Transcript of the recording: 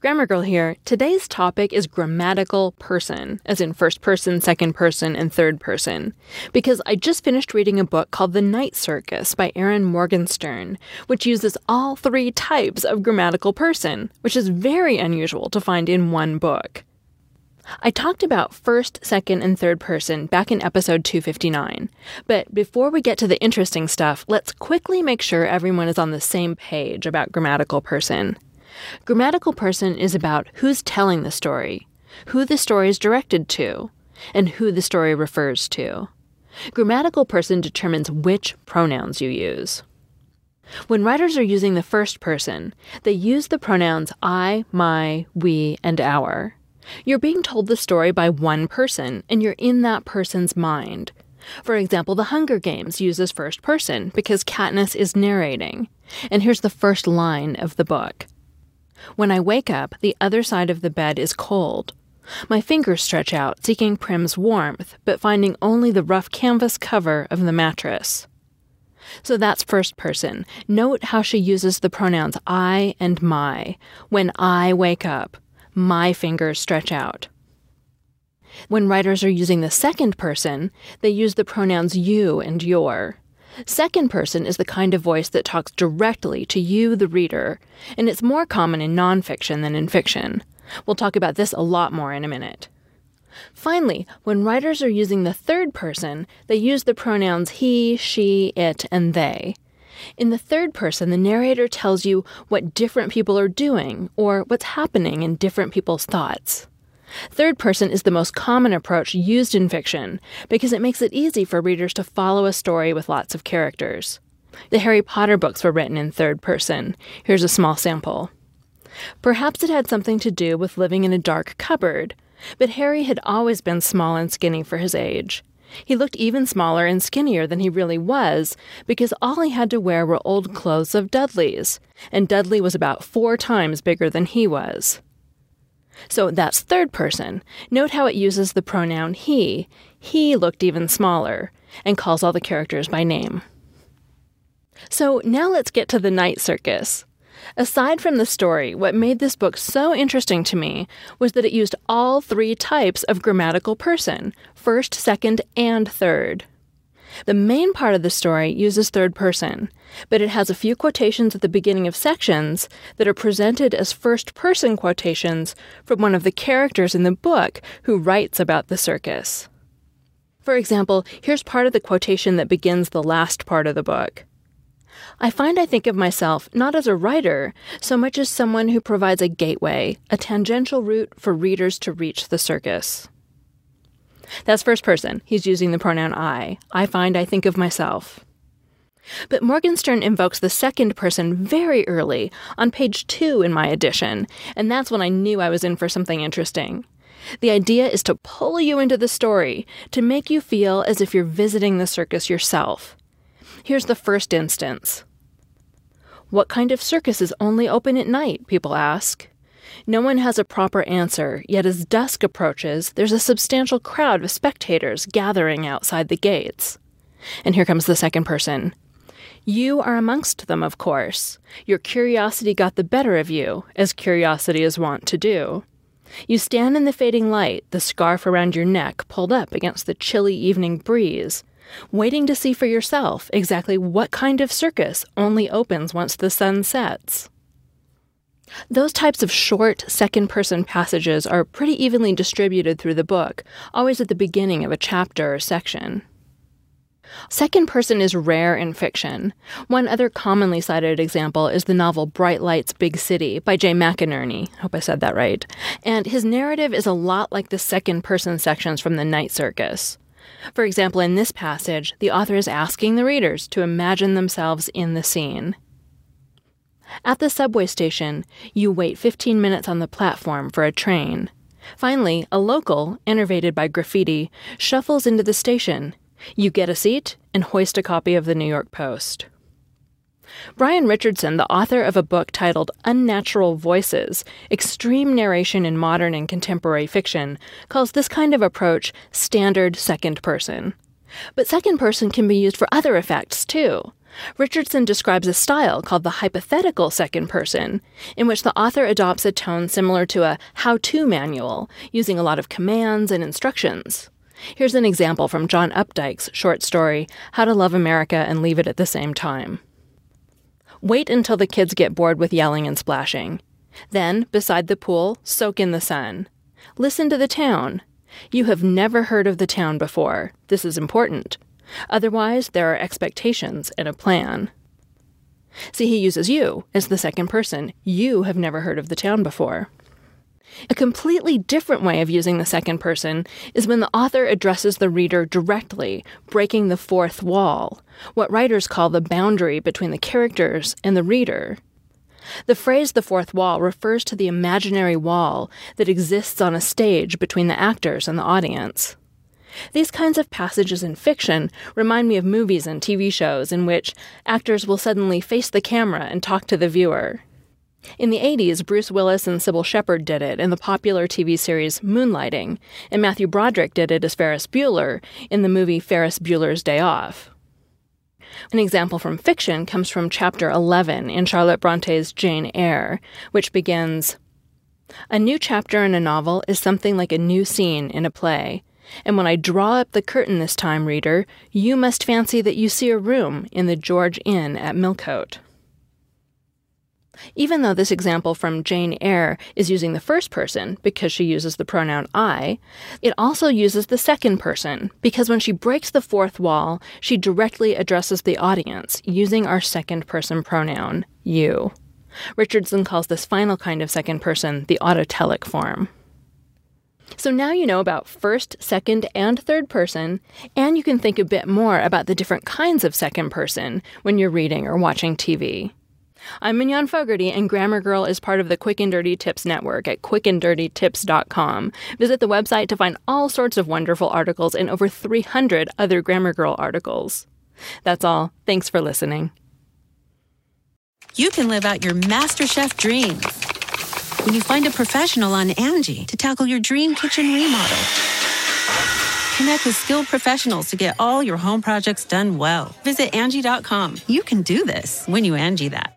Grammar Girl here. Today's topic is grammatical person, as in first person, second person, and third person. Because I just finished reading a book called The Night Circus by Erin Morgenstern, which uses all three types of grammatical person, which is very unusual to find in one book. I talked about first, second, and third person back in episode 259. But before we get to the interesting stuff, let's quickly make sure everyone is on the same page about grammatical person. Grammatical person is about who's telling the story, who the story is directed to, and who the story refers to. Grammatical person determines which pronouns you use. When writers are using the first person, they use the pronouns I, my, we, and our. You're being told the story by one person, and you're in that person's mind. For example, The Hunger Games uses first person because Katniss is narrating. And here's the first line of the book when I wake up, the other side of the bed is cold. My fingers stretch out, seeking Prim's warmth, but finding only the rough canvas cover of the mattress. So that's first person. Note how she uses the pronouns I and my. When I wake up, my fingers stretch out. When writers are using the second person, they use the pronouns you and your. Second person is the kind of voice that talks directly to you, the reader, and it's more common in nonfiction than in fiction. We'll talk about this a lot more in a minute. Finally, when writers are using the third person, they use the pronouns he, she, it, and they. In the third person, the narrator tells you what different people are doing or what's happening in different people's thoughts. Third person is the most common approach used in fiction because it makes it easy for readers to follow a story with lots of characters. The Harry Potter books were written in third person. Here's a small sample. Perhaps it had something to do with living in a dark cupboard, but Harry had always been small and skinny for his age. He looked even smaller and skinnier than he really was because all he had to wear were old clothes of Dudley's, and Dudley was about four times bigger than he was. So that's third person. Note how it uses the pronoun he. He looked even smaller, and calls all the characters by name. So now let's get to the night circus. Aside from the story, what made this book so interesting to me was that it used all three types of grammatical person first, second, and third. The main part of the story uses third person, but it has a few quotations at the beginning of sections that are presented as first person quotations from one of the characters in the book who writes about the circus. For example, here's part of the quotation that begins the last part of the book. I find I think of myself not as a writer, so much as someone who provides a gateway, a tangential route for readers to reach the circus. That's first person. He's using the pronoun I. I find I think of myself. But Morgenstern invokes the second person very early, on page two in my edition, and that's when I knew I was in for something interesting. The idea is to pull you into the story, to make you feel as if you're visiting the circus yourself. Here's the first instance. What kind of circus is only open at night? People ask. No one has a proper answer, yet as dusk approaches, there's a substantial crowd of spectators gathering outside the gates. And here comes the second person. You are amongst them, of course. Your curiosity got the better of you, as curiosity is wont to do. You stand in the fading light, the scarf around your neck pulled up against the chilly evening breeze, waiting to see for yourself exactly what kind of circus only opens once the sun sets. Those types of short, second person passages are pretty evenly distributed through the book, always at the beginning of a chapter or section. Second person is rare in fiction. One other commonly cited example is the novel Bright Lights, Big City by Jay McInerney. Hope I said that right. And his narrative is a lot like the second person sections from The Night Circus. For example, in this passage, the author is asking the readers to imagine themselves in the scene. At the subway station, you wait 15 minutes on the platform for a train. Finally, a local, enervated by graffiti, shuffles into the station. You get a seat and hoist a copy of the New York Post. Brian Richardson, the author of a book titled Unnatural Voices Extreme Narration in Modern and Contemporary Fiction, calls this kind of approach standard second person. But second person can be used for other effects, too. Richardson describes a style called the hypothetical second person, in which the author adopts a tone similar to a how to manual, using a lot of commands and instructions. Here's an example from John Updike's short story, How to Love America and Leave It at the Same Time. Wait until the kids get bored with yelling and splashing. Then, beside the pool, soak in the sun. Listen to the town. You have never heard of the town before. This is important. Otherwise, there are expectations and a plan. See, he uses you as the second person. You have never heard of the town before. A completely different way of using the second person is when the author addresses the reader directly, breaking the fourth wall, what writers call the boundary between the characters and the reader. The phrase the fourth wall refers to the imaginary wall that exists on a stage between the actors and the audience. These kinds of passages in fiction remind me of movies and TV shows in which actors will suddenly face the camera and talk to the viewer. In the 80s, Bruce Willis and Cybill Shepherd did it in the popular TV series Moonlighting, and Matthew Broderick did it as Ferris Bueller in the movie Ferris Bueller's Day Off. An example from fiction comes from chapter 11 in Charlotte Bronte's Jane Eyre, which begins A new chapter in a novel is something like a new scene in a play. And when I draw up the curtain this time, reader, you must fancy that you see a room in the George Inn at Millcote. Even though this example from Jane Eyre is using the first person because she uses the pronoun I, it also uses the second person because when she breaks the fourth wall, she directly addresses the audience using our second person pronoun, you. Richardson calls this final kind of second person the autotelic form. So now you know about first, second, and third person, and you can think a bit more about the different kinds of second person when you're reading or watching TV. I'm Mignon Fogarty, and Grammar Girl is part of the Quick and Dirty Tips Network at quickanddirtytips.com. Visit the website to find all sorts of wonderful articles and over 300 other Grammar Girl articles. That's all. Thanks for listening. You can live out your MasterChef dreams when you find a professional on Angi to tackle your dream kitchen remodel. Connect with skilled professionals to get all your home projects done well. Visit Angi.com. You can do this when you Angi that.